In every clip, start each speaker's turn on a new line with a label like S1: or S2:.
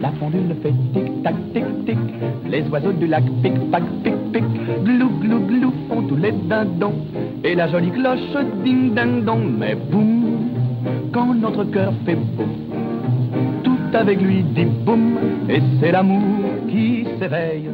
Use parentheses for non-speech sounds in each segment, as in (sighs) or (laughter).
S1: La pendule fait tic-tac, tic-tic. Les oiseaux du lac pic-pac, pic-pic. Glou, glou, glou font tous les dindons. Et la jolie cloche ding-ding-dong. Mais boum, quand notre cœur fait boum, tout avec lui dit boum. Et c'est l'amour qui s'éveille.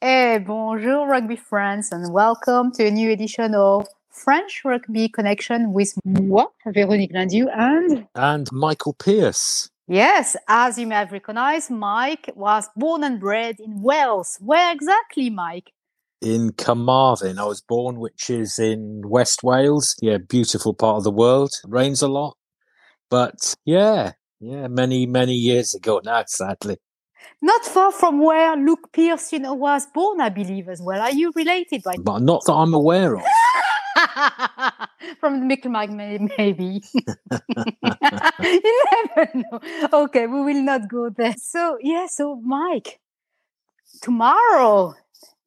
S2: Hey, bonjour rugby friends and welcome to a new edition of French Rugby Connection with moi, Véronique Lindieu, and
S3: and Michael Pierce.
S2: Yes, as you may have recognized, Mike was born and bred in Wales. Where exactly, Mike?
S3: In Carmarthen. I was born, which is in West Wales. Yeah, beautiful part of the world. rains a lot. But yeah, yeah, many, many years ago now, sadly.
S2: Not far from where Luke Pearson was born, I believe, as well. Are you related by
S3: But not that I'm aware of. (laughs)
S2: from the Mickelmag, maybe. (laughs) you never know. Okay, we will not go there. So, yeah, so Mike, tomorrow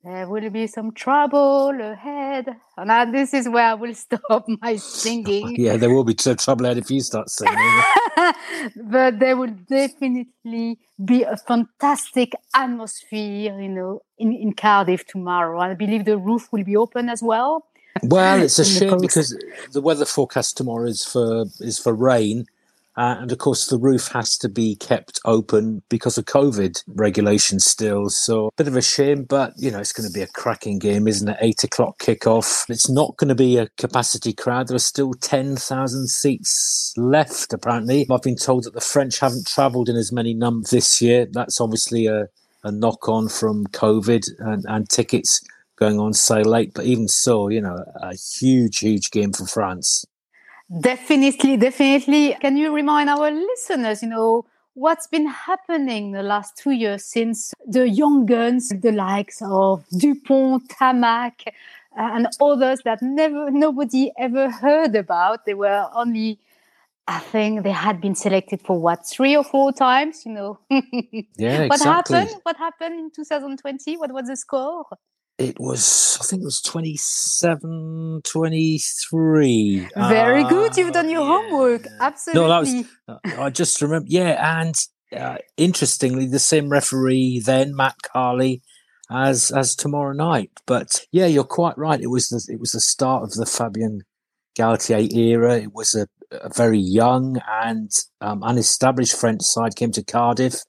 S2: there will be some trouble ahead. And this is where I will (laughs) stop my singing.
S3: yeah, there will be some trouble ahead if you start singing. (laughs)
S2: but there will definitely be a fantastic atmosphere, you know, in, in Cardiff tomorrow. I believe the roof will be open as well.
S3: Well, it's a shame because the weather forecast tomorrow is for is for rain, uh, and of course the roof has to be kept open because of COVID regulations still. So a bit of a shame, but you know it's going to be a cracking game, isn't it? Eight o'clock kickoff. It's not going to be a capacity crowd. There are still ten thousand seats left. Apparently, I've been told that the French haven't travelled in as many numbers this year. That's obviously a a knock on from COVID and, and tickets going on so late. But even so, you know, a huge, huge game for France.
S2: Definitely, definitely. Can you remind our listeners, you know, what's been happening the last two years since the young guns, the likes of Dupont, Ntamack, uh, and others that never nobody ever heard about. They were only I think they had been selected for what three or four times, you know. (laughs)
S3: yeah, Exactly.
S2: what happened? What happened in 2020? What was the score?
S3: It was i think it was 27 23
S2: very uh, good you've done your yeah. homework. Absolutely
S3: no that was uh, i just remember yeah and uh, interestingly the same referee then matt carley as as tomorrow night. But yeah you're quite right. It was the it was the start of the fabien galthié era. It was a, a very young and um, unestablished french side came to cardiff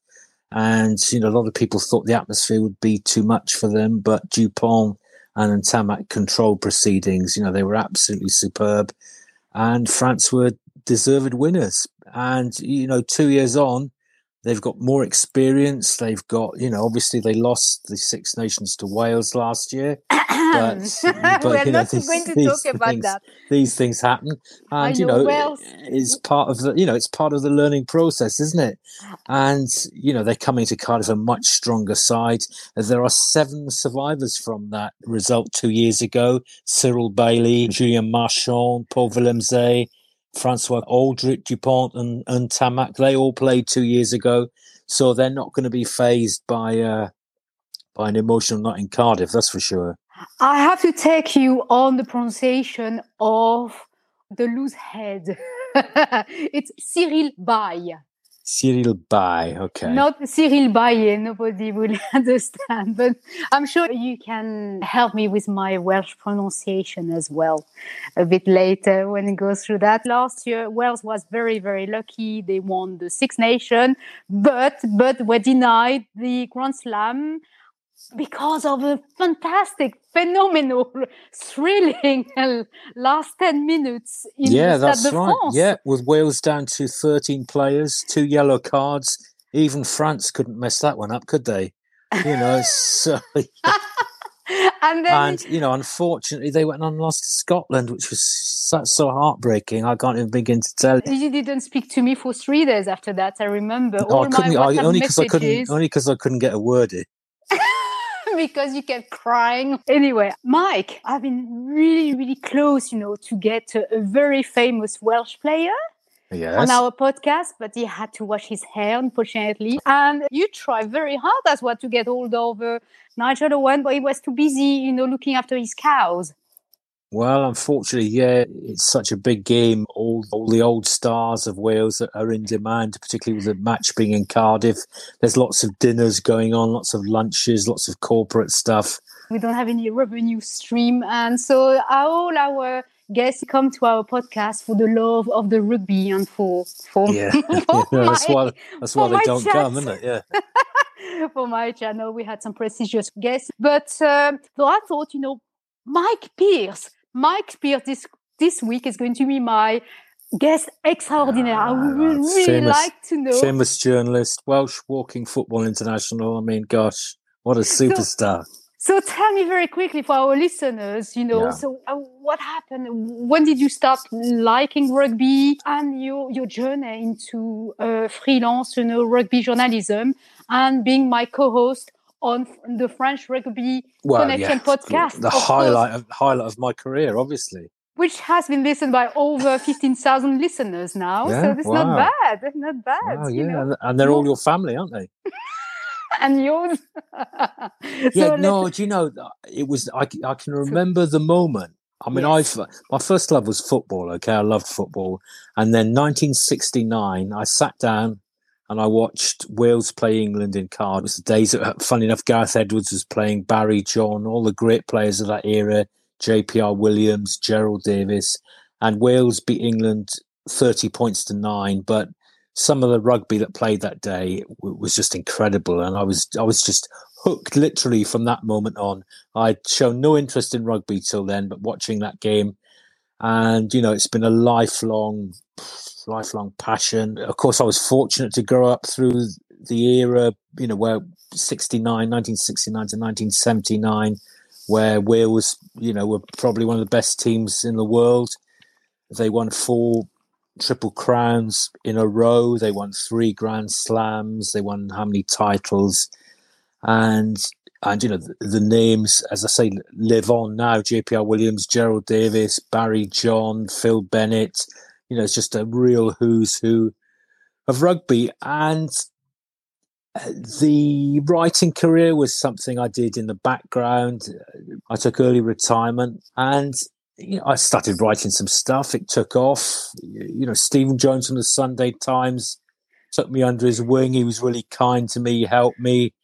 S3: and you know a lot of people thought the atmosphere would be too much for them, but Dupont and Ntamack controlled proceedings. You know they were absolutely superb, and France were deserved winners. And you know, two years on, they've got more experience. They've got you know obviously they lost the Six Nations to Wales last year.
S2: But, (laughs) but we're not these, going to talk about
S3: things,
S2: that.
S3: These things happen, and you know,
S2: Wales.
S3: it's part of the you know it's part of the learning process, isn't it? And you know, they're coming to Cardiff a much stronger side. There are seven survivors from that result two years ago: Cyril Baille, Julien Marchand, Paul Willemse. Francois Alldritt Dupont, and, and Ntamack, they all played two years ago. So they're not going to be phased by uh, by an emotional night in Cardiff, that's for sure.
S2: I have to take you on the pronunciation of the loose head. (laughs) it's Cyril Baille.
S3: Cyril Baille, okay.
S2: Not Cyril Baille, nobody will (laughs) understand, but I'm sure you can help me with my Welsh pronunciation as well a bit later when it goes through that. Last year, Wales was very, very lucky. They won the Six Nations, but but were denied the Grand Slam because of a fantastic, phenomenal, (laughs) thrilling uh, last 10 minutes in
S3: yeah,
S2: the
S3: that's
S2: Stade de
S3: right.
S2: France.
S3: Yeah, with Wales down to 13 players, two yellow cards. Even France couldn't mess that one up, could they? You know, (laughs) so. (laughs)
S2: and, then
S3: and you know, unfortunately, they went on and lost to Scotland, which was so, so heartbreaking. I can't even begin to tell you.
S2: you didn't speak to me for three days after that. I remember
S3: Oh,
S2: all
S3: I
S2: my
S3: couldn't, I, only because I couldn't, only because I couldn't get a word in. (laughs)
S2: because you kept crying. Anyway, Mike, I've been really, really close, you know, to get a, a very famous Welsh player.
S3: Yes.
S2: on our podcast, but he had to wash his hair, unfortunately. And you tried very hard as well to get hold of uh, Nigel Owen, but he was too busy, you know, looking after his cows.
S3: Well, unfortunately, yeah, it's such a big game. All all the old stars of Wales are in demand, particularly with the match being in Cardiff. There's lots of dinners going on, lots of lunches, lots of corporate stuff.
S2: We don't have any revenue stream, and so all our guests come to our podcast for the love of the rugby and for for,
S3: Yeah, (laughs)
S2: for
S3: Yeah, (laughs) that's
S2: my-
S3: why that's why they don't come, isn't it? Yeah. (laughs)
S2: for my channel. We had some prestigious guests, but um, so I thought, you know, Mike Pierce, Mike Pierce this this week is going to be my guest extraordinaire. I would
S3: Ah,
S2: really
S3: famous-
S2: like to know.
S3: Famous journalist, Welsh Walking Football International. I mean, gosh, what a superstar.
S2: So tell me very quickly for our listeners, you know,
S3: Yeah.
S2: so uh, what happened? When did you start liking rugby and your, your journey into uh, freelance, you know, rugby journalism and being my co-host on the French Rugby Connection podcast,
S3: The
S2: of course.
S3: highlight of, highlight of my career, obviously.
S2: which has been listened by over 15,000 listeners now. so
S3: Yeah,
S2: it's
S3: wow.
S2: not bad, It's not bad.
S3: Wow,
S2: you
S3: yeah,
S2: know,
S3: and- they're all your family, aren't they? (laughs)
S2: and yours. (laughs)
S3: Yeah,
S2: So let-
S3: no, do you know, uh, it was, I, I can remember the moment. I mean,
S2: Yes.
S3: I've, my first love was football, okay? I loved football. And then 1969, I sat down and I watched Wales play England in Cardiff. It was the days that, funny enough, Gareth Edwards was playing, Barry John, all the great players of that era, JPR Williams, Gerald Davies, and Wales beat England 30 points to nine. But some of the rugby that played that day was just incredible. And I was, I was just hooked literally from that moment on. I'd shown no interest in rugby till then, but watching that game, and you know, it's been a lifelong, lifelong passion. Of course, I was fortunate to grow up through the era, you know, where 69, 1969 to 1979, where Wales, you know, were probably one of the best teams in the world. They won four triple crowns in a row. They won three Grand Slams. They won how many titles? And and you know the, the names, as I say, live on now. JPR Williams, Gerald Davies, Barry John, Phil Bennett. You know, it's just a real who's who of rugby. And uh, the writing career was something I did in the background. I took early retirement and you know, I started writing some stuff. It took off. You know, Stephen Jones from the Sunday Times took me under his wing. He was really kind to me. He helped me.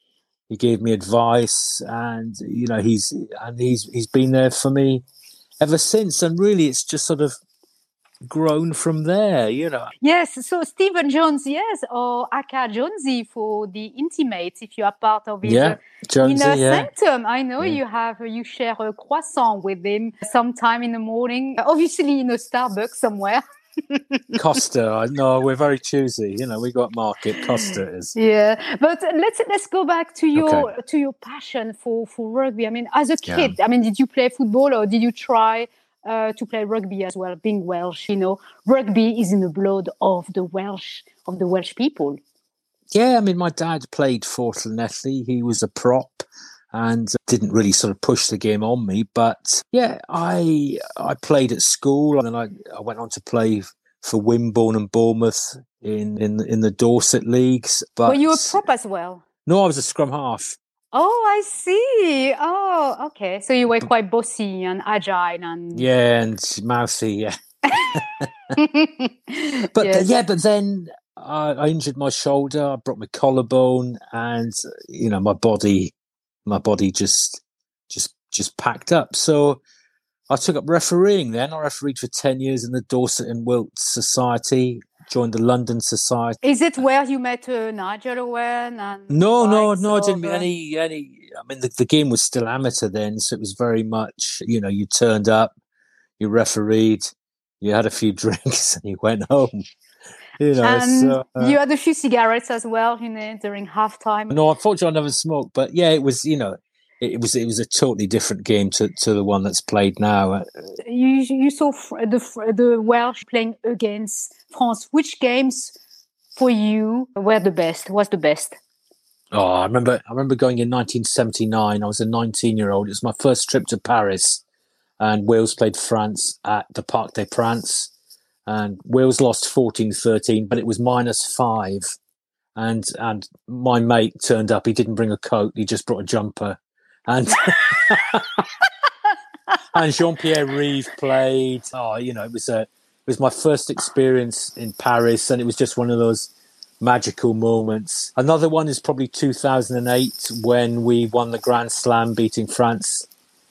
S3: He gave me advice, and you know, he's and he's he's been there for me ever since. And really, it's just sort of grown from there. You know,
S2: Yes, so Stephen Jones, yes, or Aka Jonesy for the intimates, if you are part of his
S3: yeah,
S2: uh,
S3: Jonesy,
S2: inner
S3: yeah.
S2: sanctum. I know
S3: Yeah.
S2: you have, you share a croissant with him sometime in the morning, obviously in a Starbucks somewhere. (laughs)
S3: Costa. I know we're very choosy. You know, we got market. Costa is.
S2: Yeah, but let's let's go back to your to your passion for for rugby. I mean, as a
S3: Yeah.
S2: kid, I mean, did you play football or did you try uh, to play rugby as well? Being Welsh, you know, rugby is in the blood of the Welsh of the Welsh people.
S3: Yeah, I mean, my dad played for Llanelli. He was a prop and didn't really sort of push the game on me. But yeah, I I played at school and then I, I went on to play for Wimborne and Bournemouth in in, in the Dorset leagues. But
S2: Were you a prop as well?
S3: No, I was a scrum half.
S2: Oh, I see. Oh, okay. So you were mm. quite bossy and agile and
S3: Yeah, and mousy. Yeah, (laughs) but
S2: Yes.
S3: yeah, but then I, I injured my shoulder. I broke my collarbone, and you know my body, my body just just just packed up. So I took up refereeing. Then I refereed for ten years in the Dorset and Wilt Society. Joined the London Society.
S2: Is it where you met uh, Nigel Owen? And
S3: No, no, no. I didn't meet
S2: uh,
S3: any any. I mean, the, the game was still amateur then, so it was very much you know you turned up, you refereed, you had a few (laughs) drinks, and you went home. (laughs) You know,
S2: and
S3: so, uh,
S2: you had a few cigarettes as well, you know, during halftime.
S3: No, unfortunately, I never smoked. But yeah, it was you know, it, was it was a totally different game to, to the one that's played now. Uh,
S2: You you saw the the Welsh playing against France. Which games for you were the best? Was the best?
S3: Oh, I remember I remember going in 1979. I was a 19 year old. It was my first trip to Paris, and Wales played France at the Parc des Princes, and Wales lost 14-13, but it was minus five. And and my mate turned up. He didn't bring a coat. He just brought a jumper, and (laughs) and Jean Pierre Rive played. Oh, you know, it was a it was my first experience in Paris, and it was just one of those magical moments. Another one is probably 2008 when we won the Grand Slam, beating France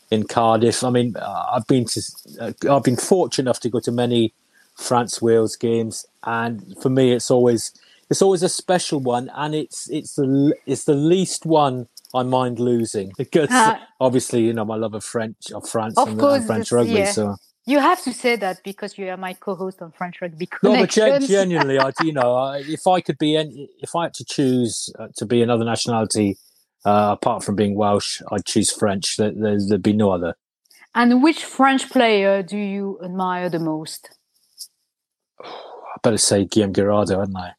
S3: in Cardiff. I mean, uh, I've been to, uh, I've been fortunate enough to go to many France Wales games, and for me, it's always it's always a special one, and it's it's the it's the least one I mind losing (laughs) because uh, obviously you know my love of French of France
S2: of
S3: and,
S2: course,
S3: and French rugby.
S2: Yeah.
S3: So
S2: you have to say that because you are my co-host on French Rugby
S3: Connections. No, but gen- (laughs) genuinely, I you know I, if I could be any, if I had to choose uh, to be another nationality uh, apart from being Welsh, I'd choose French. There, there'd be no other.
S2: And which French player do you admire the most? (sighs)
S3: I better say Guillaume Guirado, hadn't I?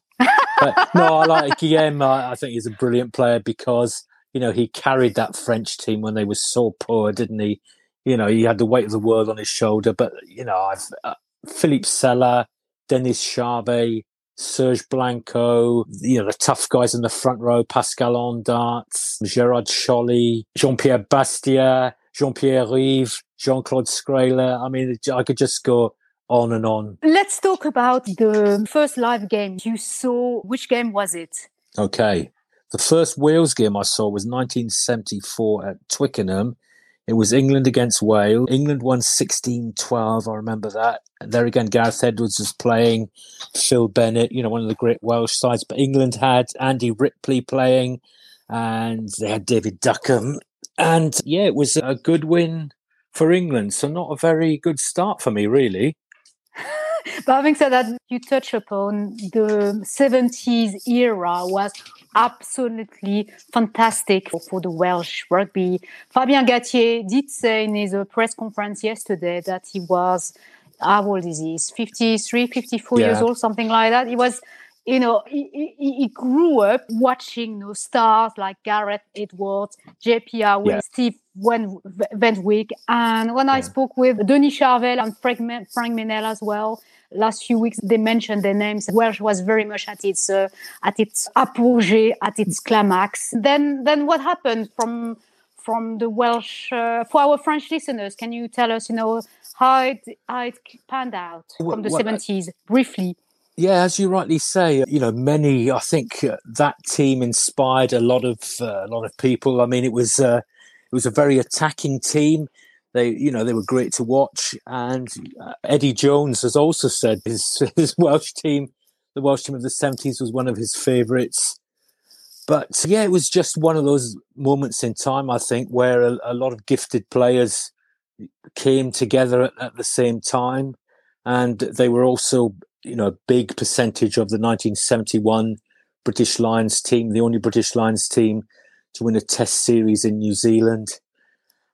S3: but, no, I like (laughs) Guillaume. I, I think he's a brilliant player because you know he carried that French team when they were so poor, didn't he? You know, he had the weight of the world on his shoulder. But you know, I've uh, Philippe Sella, Denis Charvet, Serge Blanco, you know, the tough guys in the front row, Pascal Ondarts, Gerard Cholley, Jean-Pierre Bastiat, Jean-Pierre Rive, Jean-Claude Skrela. I mean, I could just go on and on.
S2: Let's talk about the first live game you saw. Which game was it?
S3: Okay. The first Wales game I saw was 1974 at Twickenham. It was England against Wales. England won 16 12. I remember that. And there again, Gareth Edwards was playing, Phil Bennett, you know, one of the great Welsh sides. But England had Andy Ripley playing, and they had David Duckham. And yeah, it was a good win for England. So, not a very good start for me, really.
S2: But having said that, you touch upon the 70s era was absolutely fantastic for the Welsh rugby. Fabien Galthié did say in his uh, press conference yesterday that he was, how old is he? 53, 54 yeah. years old, something like that. He was you know, he, he, he, grew up watching you know, stars like Gareth Edwards, JPR, yeah. Steve Fenwick. And when yeah. I spoke with Denis Charvet and Frank, Franck Mesnel as well, last few weeks, they mentioned their names. Welsh was very much at its, uh, at its apogee, at its climax. Then, then what happened from, from the Welsh, uh, for our French listeners, can you tell us, you know, how it, how it panned out from the well, 70s briefly?
S3: Yeah, as you rightly say, you know, many. I think uh, that team inspired a lot of uh, a lot of people. I mean, it was uh, it was a very attacking team. They, you know, they were great to watch. And uh, Eddie Jones has also said his (laughs) his Welsh team, the Welsh team of the seventies, was one of his favourites. But yeah, it was just one of those moments in time, I think, where a, a lot of gifted players came together at, at the same time, and they were also you know, a big percentage of the 1971 British Lions team, the only British Lions team to win a test series in New Zealand.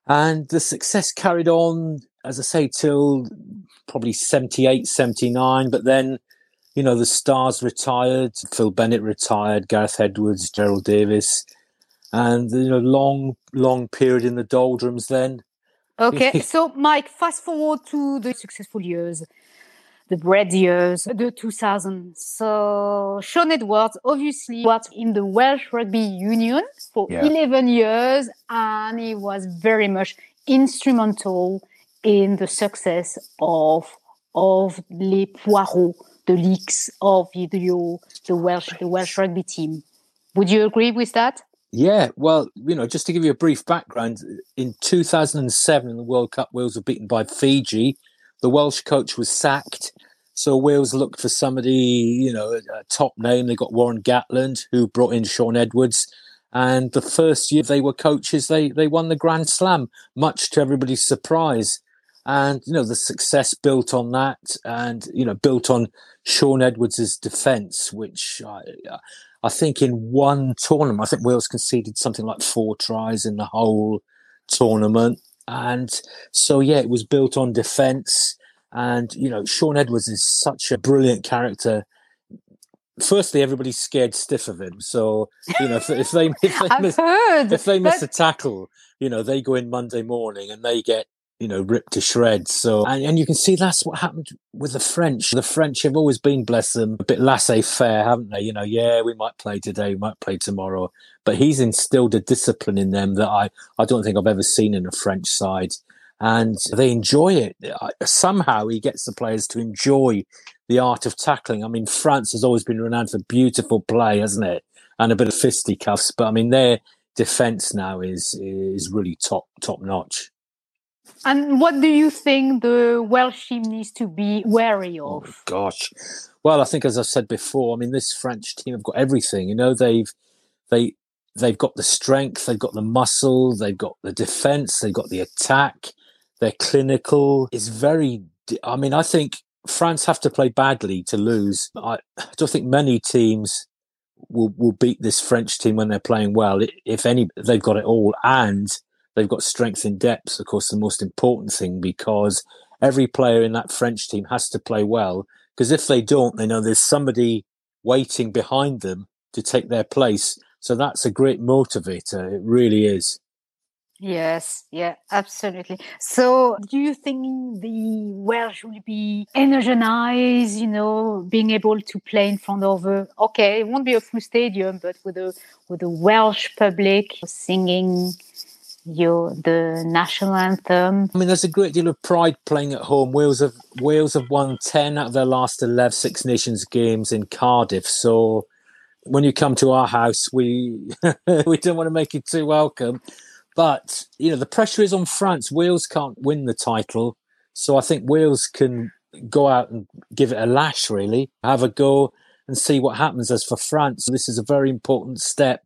S3: And the success carried on, as I say, till probably 78, 79. But then, you know, the stars retired. Phil Bennett retired, Gareth Edwards, Gerald Davies. And, you know, long, long period in the doldrums then.
S2: Okay. (laughs) so, Mike, fast forward to the successful years the bread years, the 2000s. So Shaun Edwards obviously was in the Welsh Rugby Union for yeah. 11 years and he was very much instrumental in the success of of Les Poireaux, the leaks of the, the Welsh the Welsh rugby team. Would you agree with that?
S3: Yeah, well, you know, just to give you a brief background, in 2007 in the World Cup, Wales were beaten by Fiji the Welsh coach was sacked. So Wales looked for somebody, you know, a, top name. They got Warren Gatland, who brought in Shaun Edwards. And the first year they were coaches, they they won the Grand Slam, much to everybody's surprise. And you know the success built on that, and you know built on Shaun Edwards's defence, which I, I think in one tournament, I think Wales conceded something like four tries in the whole tournament. And so, yeah, it was built on defence. And, you know, Shaun Edwards is such a brilliant character. Firstly, everybody's scared stiff of him. So, you know, if, if they, (laughs) (laughs) if they, miss, if they miss a tackle, you know, they go in Monday morning and they get you know, ripped to shreds. So, and, and you can see that's what happened with the French. The French have always been, bless them, a bit laissez faire, haven't they? You know, yeah, we might play today, we might play tomorrow. But he's instilled a discipline in them that I, I don't think I've ever seen in a French side. and they enjoy it. Somehow he gets the players to enjoy the art of tackling. I mean, France has always been renowned for beautiful play, hasn't it? And a bit of fisticuffs, but I mean, their defense now is is really top top notch.
S2: And what do you think the Welsh team needs to be wary oh of?
S3: Oh, gosh, well, I think as I said before, I mean, this French team have got everything. You know, they've they they've got the strength, they've got the muscle, they've got the defense, they've got the attack. They're clinical. It's very. I mean, I think France have to play badly to lose. I, I don't think many teams will will beat this French team when they're playing well. If any, they've got it all, and they've got strength in depth. Of course, the most important thing because every player in that French team has to play well. Because if they don't, they know there's somebody waiting behind them to take their place. So that's a great motivator. It really is.
S2: Yes, yeah, absolutely. So, do you think the Welsh will be energized, you know, being able to play in front of a, okay, it won't be a full stadium, but with a with a Welsh public singing your the national anthem?
S3: I mean, there's a great deal of pride playing at home. Wales have Wales have won ten out of their last 11 Six Nations games in Cardiff, so when you come to our house, we (laughs) we don't want to make you too welcome. But you know, the pressure is on France. Wales can't win the title, so I think Wales can go out and give it a lash. Really, have a go and see what happens. As for France, this is a very important step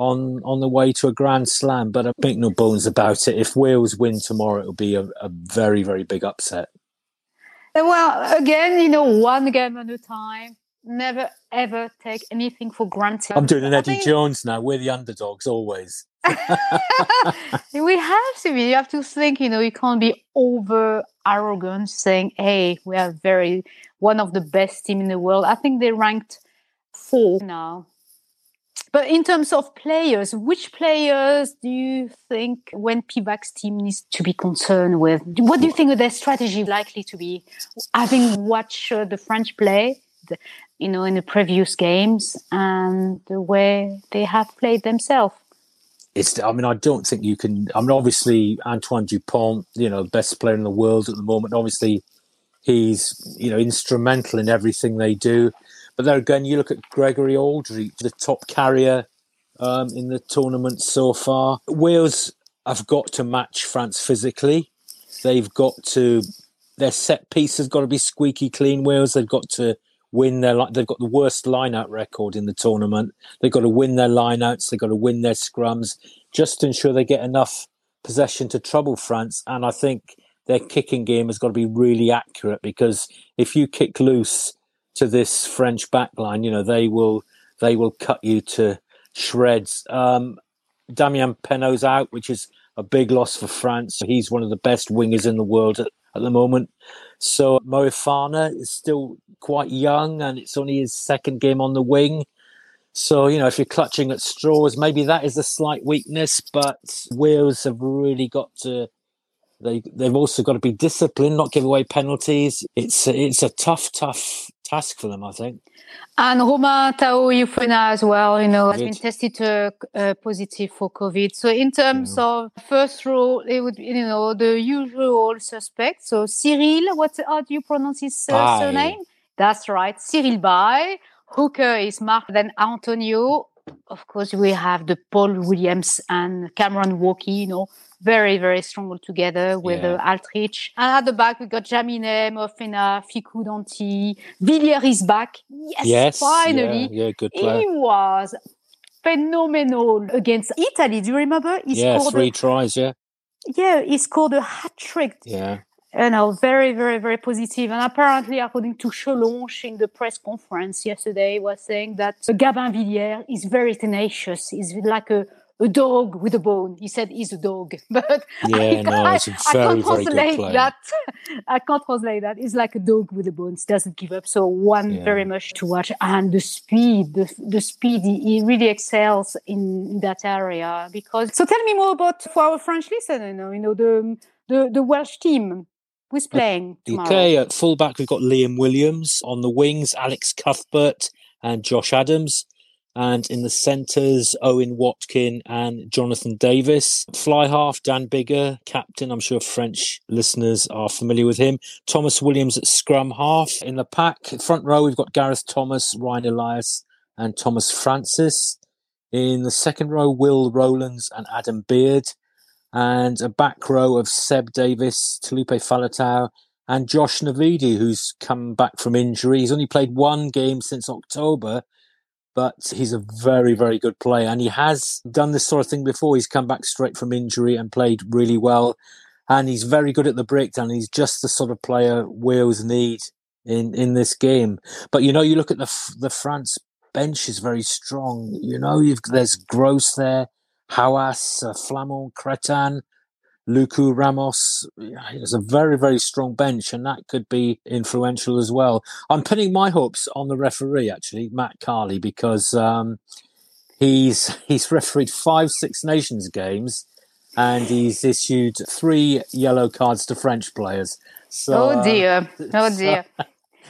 S3: on on the way to a Grand Slam. But I make no bones about it. If Wales win tomorrow, it'll be a, a very very big upset.
S2: Uh, well, again, you know, one game at a time never ever take anything for granted.
S3: I'm doing an Eddie think... Jones now. We're the underdogs always. (laughs)
S2: we have to be. You have to think. You know, you can't be over arrogant, saying, "Hey, we are very one of the best team in the world." I think they ranked four now. But in terms of players, which players do you think when Pivac's team needs to be concerned with? What do you think their strategy likely to be? Having watched uh, the French play, you know, in the previous games and the way they have played themselves.
S3: It's, I mean, I don't think you can. I mean, obviously, Antoine Dupont, you know, the best player in the world at the moment. Obviously, he's, you know, instrumental in everything they do. But there again, you look at Gregory Alldritt, the top carrier um, in the tournament so far. Wales have got to match France physically. They've got to, their set piece has got to be squeaky clean. Wales, they've got to win their they've got the worst lineout record in the tournament. They've got to win their lineouts. They've got to win their scrums just to ensure they get enough possession to trouble France. And I think their kicking game has got to be really accurate because if you kick loose to this French backline, you know they will they will cut you to shreds. Um, Damian Penaud's out, which is a big loss for France. He's one of the best wingers in the world at, at the moment. So Moefana is still quite young and it's only his second game on the wing. So, you know, if you're clutching at straws, maybe that is a slight weakness, but Wales have really got to they they've also got to be disciplined, not give away penalties. It's it's a tough, tough task for them, I think.
S2: And Romain Taofifenua as well, you know, has been tested uh, uh, positive for COVID. So in terms yeah. of first row, it would, be you know, the usual suspects. So Cyril, what how do you pronounce his uh, surname? That's right, Cyril Baille. Hooker is Marc, then Antonio. Of course, we have the Paul Willemse and Cameron Woki, you know, very, very strong together with yeah. uh, Alldritt. And at the back, we got Jaminet, Moefana, Fickou Danty. Villiers is back. Yes, yes finally.
S3: Yeah, yeah, good player.
S2: He was phenomenal against Italy. Do you remember?
S3: He yeah, three a, tries, yeah.
S2: Yeah, he scored a hat trick.
S3: Yeah.
S2: You know, very, very, very positive. And apparently, according to Cholonche in the press conference yesterday, was saying that Gabin Villiers is very tenacious. He's like a a dog with a bone. He said he's a dog, (laughs) but
S3: yeah, I, no, it's very, I can't translate
S2: that. (laughs) I can't translate that. It's like a dog with a bone. He doesn't give up. So one yeah. very much to watch, and the speed, the, the speed, he really excels in that area. Because so, tell me more about for our French listener. You know, you know the the, the Welsh team. Who's playing tomorrow?
S3: Okay, at fullback we've got Liam Williams on the wings, Alex Cuthbert and Josh Adams. And in the centres, Owen Watkin and Jonathan Davies. Fly half, Dan Biggar, captain. I'm sure French listeners are familiar with him. Tomos Williams at scrum half. In the pack, front row, we've got Gareth Thomas, Ryan Elias, and Tomas Francis. In the second row, Will Rowlands and Adam Beard. And a back row of Seb Davies, Taulupe Faletau, and Josh Navidi, who's come back from injury. He's only played one game since October, but he's a very, very good player. And he has done this sort of thing before. He's come back straight from injury and played really well. And he's very good at the breakdown. He's just the sort of player Wales need in, in this game. But, you know, you look at the, the France bench is very strong. You know, you've, there's Cros there, Haouas, uh, Flament, Cretin, Lucu Ramos. It's a very, very strong bench, and that could be influential as well. I'm putting my hopes on the referee, actually, Matt Carley, because um, he's (laughs) he's refereed five Six Nations games, and he's issued three yellow cards to French players. So,
S2: oh dear! (laughs) Oh dear!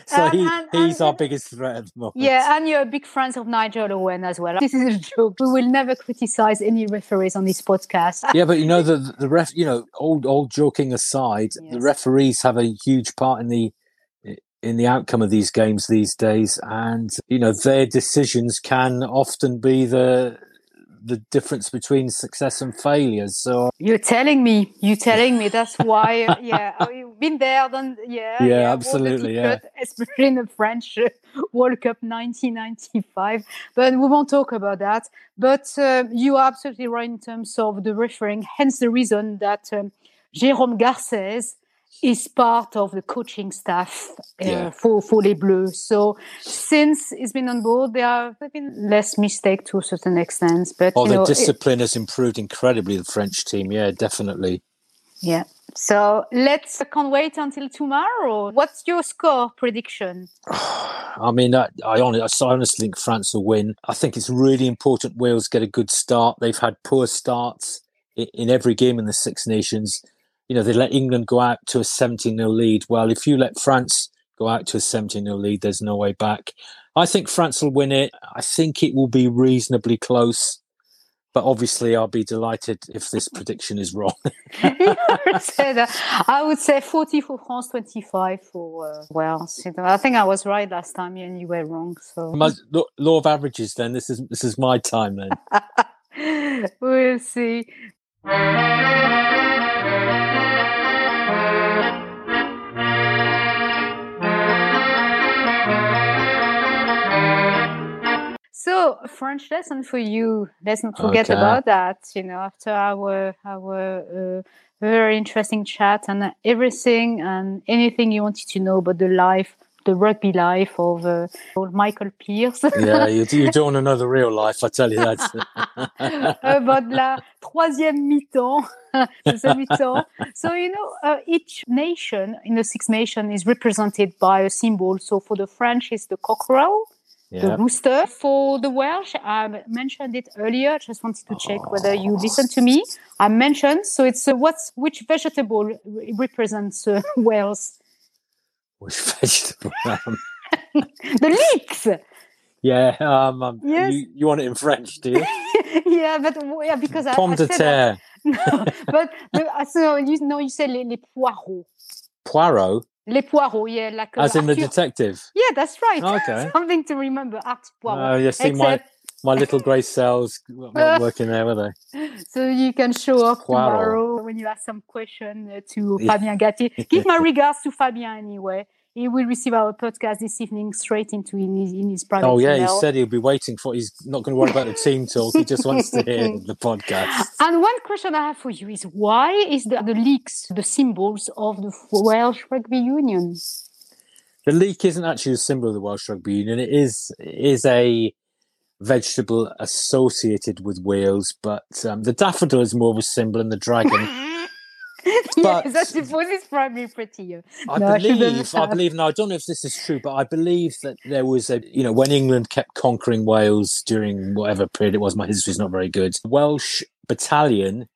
S3: So he, and, he's and, our biggest threat at the moment.
S2: Yeah, and you're a big fan of Nigel Owen as well. This is a joke. We will never criticize any referees on this podcast.
S3: yeah, but you know (laughs) the the ref. You know, old old joking aside, yes. the referees have a huge part in the in the outcome of these games these days, and you know their decisions can often be the the difference between success and failures. So
S2: you're telling me, you're telling me that's (laughs) why, yeah, oh, you've been there, done, yeah,
S3: yeah, yeah absolutely, yeah,
S2: especially in the French uh, World Cup 1995. But we won't talk about that. But uh, you are absolutely right in terms of the referring. Hence the reason that um, Jérôme Garcès is part of the coaching staff uh, yeah. for for Les Bleus. So since he's been on board, there have been less mistake to a certain extent. But
S3: oh, the
S2: know,
S3: discipline it, has improved incredibly. The French team, yeah, definitely.
S2: Yeah. So let's can't wait until tomorrow. What's your score prediction? (sighs)
S3: I mean, I, I, honestly, I honestly think France will win. I think it's really important Wales get a good start. They've had poor starts in, in every game in the Six Nations you know, they let England go out to a 17 0 lead. Well, if you let France go out to a 17 0 lead, there's no way back. I think France will win it. I think it will be reasonably close. But obviously, I'll be delighted if this prediction is wrong. (laughs) (laughs)
S2: I would say 40 for France, 25 for uh, Wales. I think I was right last time, and you were wrong. So
S3: my, law of averages. Then this is this is my time. Then (laughs)
S2: we'll see. So French lesson for you. Let's not forget okay. about that. You know, after our our uh, very interesting chat and everything and anything you wanted to know about the life, the rugby life of uh, Michael Pearce.
S3: yeah, you, you (laughs) don't want to know the real life. I tell you that. (laughs)
S2: about la troisième mi-temps, (laughs) mi-temps. So you know, uh, each nation in the Six Nations is represented by a symbol. So for the French, it's the cockerel yeah. the rooster. For the Welsh, I mentioned it earlier. Just wanted to check oh. whether you listen to me. I mentioned so it's uh, what's which vegetable represents uh, Wales?
S3: Which vegetable? (laughs)
S2: the leeks.
S3: Yeah, um, um yes. you, you, want it in French, do you? (laughs)
S2: yeah, but yeah, because
S3: Pomme I, I de terre. (laughs)
S2: no, but the, so you know, you said les, les poireaux.
S3: Poireaux.
S2: Les poireaux, yeah, like
S3: as in the detective.
S2: Yeah, that's right.
S3: Oh, okay,
S2: something to remember. Art poireaux.
S3: Oh, you see Except... my my little grey cells not (laughs) working there, were they?
S2: So you can show up Poirot. tomorrow when you ask some question uh, to Fabien Galthié. Give my (laughs) regards to Fabien anyway he will receive our podcast this evening straight into in his, in his private.
S3: Oh yeah,
S2: email.
S3: he said he'll be waiting for. He's not going to worry about the team talk. He just wants to hear (laughs) the podcast.
S2: And one question I have for you is why is the, the leeks the symbols of the Welsh Rugby Union?
S3: The leek isn't actually a symbol of the Welsh Rugby Union. It is it is a vegetable associated with Wales, but um, the daffodil is more of a symbol, and the dragon. (laughs)
S2: but yes, I suppose it's probably prettier.
S3: I no, believe, I, I believe, no, I don't know if this is true, but I believe that there was a, you know, when England kept conquering Wales during whatever period it was, my history is not very good. Welsh battalion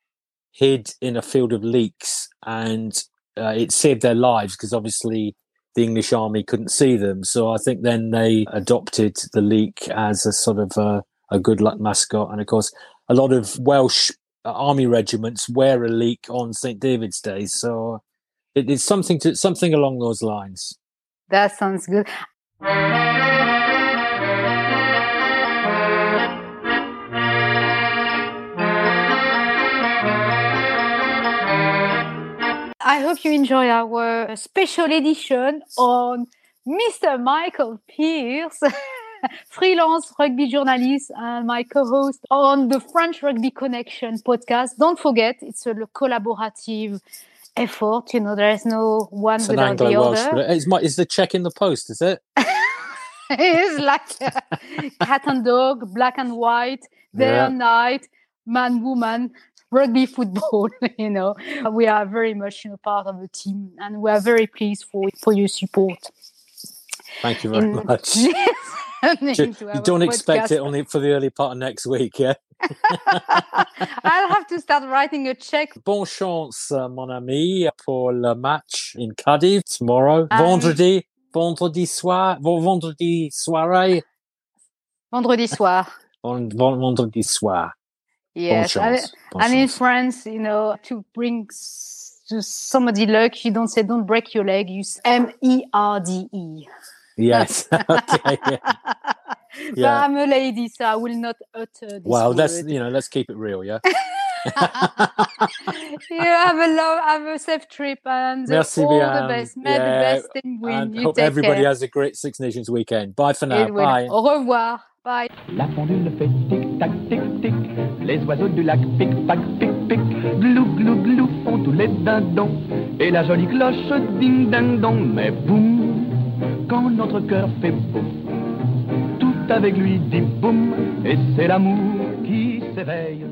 S3: hid in a field of leeks and uh, it saved their lives because obviously the English army couldn't see them. So I think then they adopted the leek as a sort of a, a good luck mascot. And of course, a lot of Welsh army regiments wear a leek on St. David's Day. So it, it's something to something along those lines.
S2: That sounds good. I hope you enjoy our special edition on Mr. Michael Pierce, (laughs) freelance rugby journalist and my co-host on the French Rugby Connection podcast. Don't forget, it's a collaborative effort. You know, there is no one
S3: It's
S2: without
S3: an
S2: the other.
S3: Is, my, is the check in the post? Is it? (laughs)
S2: it's like uh, (laughs) cat and dog, black and white, day
S3: Yeah.
S2: and night, man, woman, rugby football. (laughs) You know, we are very much you know part of the team, and we are very pleased for for your support.
S3: Thank you very
S2: in (laughs)
S3: much.
S2: listening
S3: Ju-
S2: to
S3: You don't expect
S2: podcast.
S3: it only for the early part of next week, yeah? (laughs)
S2: I'll have to start writing a check.
S3: Bon chance, euh, mon ami, pour le match in Cardiff tomorrow.
S2: Um,
S3: vendredi, vendredi soir, vendredi soirée,
S2: Vendredi soir.
S3: Ven- ven- vendredi soir.
S2: Yes. And-. And in. France, you know, to bring to somebody luck, you don't say don't break your leg, you M E R D E.
S3: Yes. (laughs) (laughs) okay. Yeah. (laughs)
S2: But I'm a lady, so I will not utter this
S3: Well, that's
S2: word.
S3: you know, let's keep it real, yeah.
S2: you have a love, have a safe trip, and
S3: Merci
S2: all
S3: bien.
S2: the best. May
S3: Yeah,
S2: the best thing win.
S3: And
S2: you
S3: hope everybody
S2: care.
S3: has a great Six Nations weekend. Bye for now. Bye.
S2: Au revoir.
S1: La pendule fait tic-tac, tic-tic. Les oiseaux du lac pic-pac, pic-pic. Glou, glou, glou font tous les dindons. Et la jolie cloche ding-ding-dong. Mais boum, quand notre cœur fait boum, tout avec lui dit boum. Et c'est l'amour qui s'éveille.